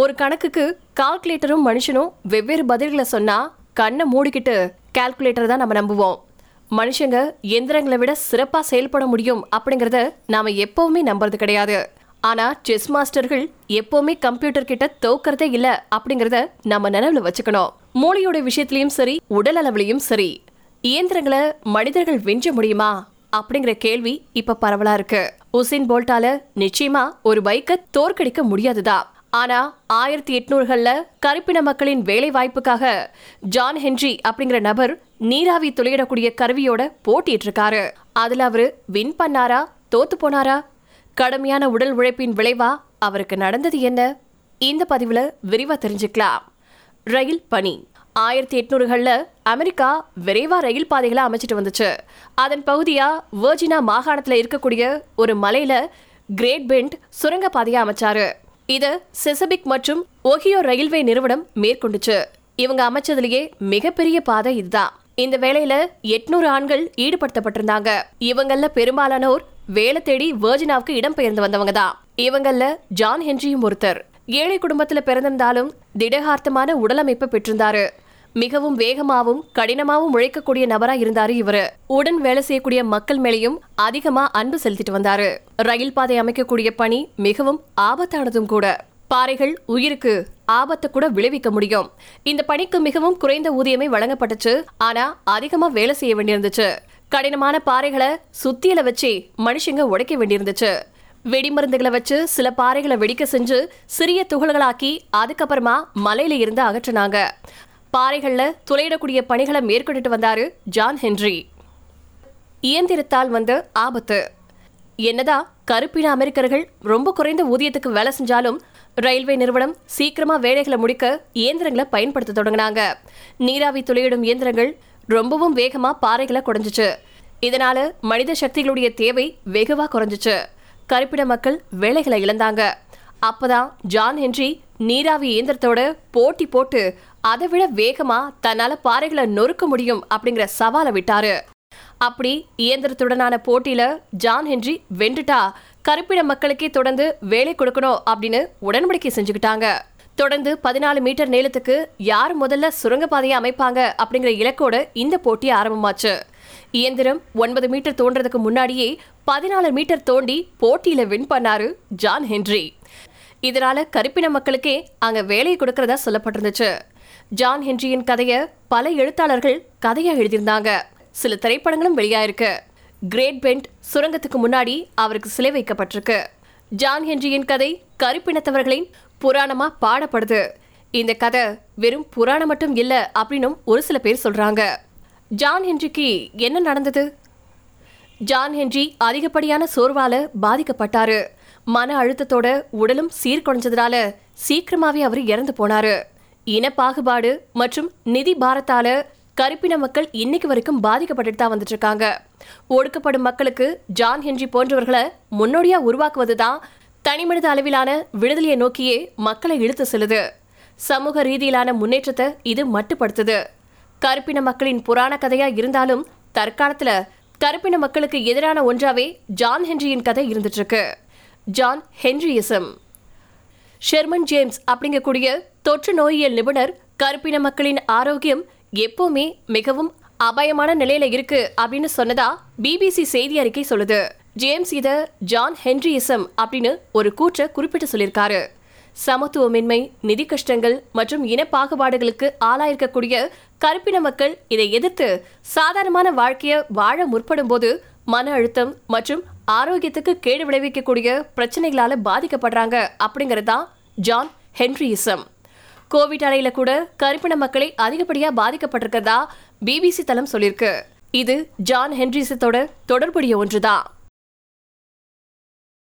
ஒரு கணக்குக்கு கால்குலேட்டரும் மனுஷனும் வெவ்வேறு பதில்களை சொன்னா கண்ணை மூடிக்கிட்டு கால்குலேட்டர் தான் நம்ம நம்புவோம். மனுஷங்க எந்திரங்களை விட சிறப்பா செயல்பட முடியும் அப்படிங்கறத நாம எப்பவுமே நம்புறது கிடையாது. ஆனா செஸ் மாஸ்டர்கள் எப்பவுமே கம்ப்யூட்டர் கிட்ட தோக்கறதே இல்ல அப்படிங்கறத நம்ம நினைவுல வச்சுக்கணும். மூளையோட விஷயத்திலயும் சரி உடல் அளவுலயும் சரி இயந்திரங்களை மனிதர்கள் வெஞ்ச முடியுமா அப்படிங்கிற கேள்வி இப்ப பரவலா இருக்கு. உசின் போல்ட்டால நிச்சயமா ஒரு பைக்கை தோற்கடிக்க முடியாதுதான். ஆனா ஆயிரத்தி எட்நூறுகள்ல கருப்பின மக்களின் வேலை வாய்ப்புக்காக ஜான் ஹென்றி அப்படிங்கிற நபர் நீராவி துளையிடக்கூடிய கருவியோட போட்டிட்டு இருக்காரு அதுல அவரு வின் பண்ணாரா? தோத்து போனாரா? கடுமையான உடல் உழைப்பின் விளைவா அவருக்கு நடந்தது என்ன? இந்த பதிவுல விரிவா தெரிஞ்சுக்கலாம். ரயில் பணி. ஆயிரத்தி எட்நூறுகளில் அமெரிக்கா விரைவாக ரயில் பாதைகளை அமைச்சிட்டு வந்துச்சு. அதன் பகுதியாக வெர்ஜினா மாகாணத்தில் இருக்கக்கூடிய ஒரு மலையில் கிரேட் பெண்ட் சுரங்க பாதையை அமைச்சாரு. இது செசபிக் மற்றும் ஒஹியோ ரயில்வே நிறுவனம் மேற்கொண்டுச்சு. இவங்க அமைச்சதுலயே மிகப்பெரிய பாதை இதுதான். இந்த வேலையில எட்நூறு ஆண்கள் ஈடுபடுத்தப்பட்டிருந்தாங்க. இவங்கள பெரும்பாலானோர் வேலை தேடி வெர்ஜினாவுக்கு இடம்பெயர்ந்து வந்தவங்க தான். இவங்கள ஜான் ஹென்ரியும் ஒருத்தர். ஏழை குடும்பத்துல பிறந்திருந்தாலும் திடகார்த்தமான உடலமைப்பு பெற்றிருந்தாரு. மிகவும் வேகமாவும் கடினமாவும் உழைக்கக்கூடிய நபரா இருந்தாரு இவரு. உடன் வேலை செய்யக்கூடிய மக்கள் மேலேயும் அதிகமா அன்பு செலுத்திட்டு வந்தாரு. ரயில் பாதை அமைக்கக்கூடிய பணி மிகவும் ஆபத்தானதும் கூட. பாறைகள் உயிருக்கு ஆபத்தை கூட விளைவிக்க முடியும். இந்த பணிக்கு மிகவும் குறைந்த ஊதியமே வழங்கப்பட்டுச்சு. ஆனா அதிகமா வேலை செய்ய வேண்டியிருந்துச்சு. கடினமான பாறைகளை சுத்தியில வச்சு மனுஷங்க உடைக்க வேண்டியிருந்துச்சு. வெடிமருந்துகளை வச்சு சில பாறைகளை வெடிக்க செஞ்சு சிறிய துகள்களாக்கி அதுக்கப்புறமா மலையில இருந்து அகற்றினாங்க. பாறைகளில் துளையிடக்கூடிய பணிகளை மேற்கொண்டுட்டு வந்தாரு ஜான் ஹென்றி. இயந்திரத்தால் வந்த ஆபத்து. என்னதான் கருப்பின அமெரிக்கர்கள் ரொம்ப குறைந்த ஊதியத்துக்கு வேலை செஞ்சாலும் ரயில்வே நிறுவனம் சீக்கிரமா வேலைகளை முடிக்க இயந்திரங்களை பயன்படுத்த தொடங்கினாங்க. நீராவி துளையிடும் இயந்திரங்கள் ரொம்பவும் வேகமா பாறைகளை குறைஞ்சிச்சு இதனால மனித சக்திகளுடைய தேவை வெகுவா குறைஞ்சிச்சு. கருப்பின மக்கள் வேலைகளை இழந்தாங்க. அப்பதான் ஜான் ஹென்றி நீராவி இயந்திரத்தோட போட்டி போட்டு அதை விட வேகமா தன்னால பாறைகளை நொறுக்க முடியும் அப்படிங்கிற சவாலை விட்டாரு. அப்படி இயந்திரத்துடனான போட்டியில ஜான் ஹென்றி வென்றுட்டா கருப்பின மக்களுக்கே தொடர்ந்து வேலை கொடுக்கணும் அப்படின்னு உடன்படிக்கை செஞ்சுக்கிட்டாங்க. தொடர்ந்து பதினாலு மீட்டர் நீளத்துக்கு யார் முதல்ல சுரங்கப்பாதையை அமைப்பாங்க அப்படிங்கிற இலக்கோட இந்த போட்டி ஆரம்பமாச்சு. இயந்திரம் ஒன்பது மீட்டர் தோன்றதுக்கு முன்னாடியே பதினாலு மீட்டர் தோண்டி போட்டியில வின் பண்ணாரு ஜான் ஹென்றி. இதனால கருப்பின மக்களுக்கே அங்க வேலையை கொடுக்கறதா சொல்லப்பட்டிருந்துச்சு. ஜான் ஹென்ரியின் கதைய பல எழுத்தாளர்கள் கதையா எழுதியிருந்தாங்க. சில திரைப்படங்களும் வெளியாயிருக்கு. கிரேட் பெண்ட் சுரங்கத்துக்கு முன்னாடி அவருக்கு சிலை வைக்கப்பட்டிருக்கு. ஜான் ஹென்ரியின் கதை கருப்பினத்தவர்களின் புராணமா பாடப்படுது. இந்த கதை வெறும் புராணம் மட்டும் இல்ல அப்படின்னும் ஒரு சில பேர் சொல்றாங்க. ஜான் ஹென்ரிக்கு என்ன நடந்தது? ஜான் ஹென்றி அதிகப்படியான சோர்வால பாதிக்கப்பட்டாரு. மன அழுத்தத்தோட உடலும் சீர்குலைஞ்சதுனால சீக்கிரமாவே அவர் இறந்து போனாரு. இன பாகுபாடு மற்றும் நிதி பாரத்தால கருப்பின மக்கள் இன்னைக்கு வரைக்கும் பாதிக்கப்பட்டுட்டு தான் வந்துட்டு இருக்காங்க. ஒடுக்கப்படும் மக்களுக்கு ஜான் ஹென்றி போன்றவர்களை முன்னோடியா உருவாக்குவதுதான் தனிமனித அளவிலான விடுதலையை நோக்கியே மக்களை இழுத்து செல்லுது. சமூக ரீதியிலான முன்னேற்றத்தை இது மட்டுப்படுத்துது. கருப்பின மக்களின் புராண கதையா இருந்தாலும் தற்காலத்துல கருப்பின மக்களுக்கு எதிரான ஒன்றாவே ஜான் ஹென்ரியின் கதை இருந்துட்டு இருக்கு. ஜான் ஹென்ரியிசம் ஷெர்மன் ஜேம்ஸ் அப்படிங்கக்கூடிய தொற்று நோயியல் நிபுணர் கருப்பின மக்களின் ஆரோக்கியம் எப்பவுமே மிகவும் அபாயமான நிலையில இருக்கு அப்படின்னு சொன்னதா பிபிசி செய்தி அறிக்கை சொல்லுது. ஜேம்ஸ் இத ஜான் ஹென்ரியிசம் அப்படின்னு ஒரு கூற்ற குறிப்பிட்டு சொல்லியிருக்காரு. சமத்துவமின்மை நிதி கஷ்டங்கள் மற்றும் இன பாகுபாடுகளுக்கு ஆளாயிருக்கக்கூடிய கருப்பின மக்கள் இதை எதிர்த்து சாதாரணமான வாழ்க்கைய வாழ முற்படும் போது மன அழுத்தம் மற்றும் ஆரோக்கியத்துக்கு கேடு விளைவிக்கக்கூடிய பிரச்சனைகளால பாதிக்கப்படுறாங்க அப்படிங்கிறது தான் ஜான் ஹென்ரியிசம். கோவிட் அலையில கூட கருப்பின மக்களை அதிகப்படியா பாதிக்கப்பட்டிருக்கிறதா பிபிசி தளம் சொல்லியிருக்கு. இது ஜான் ஹென்ரிசத்தோட தொடர்புடைய ஒன்றுதான்.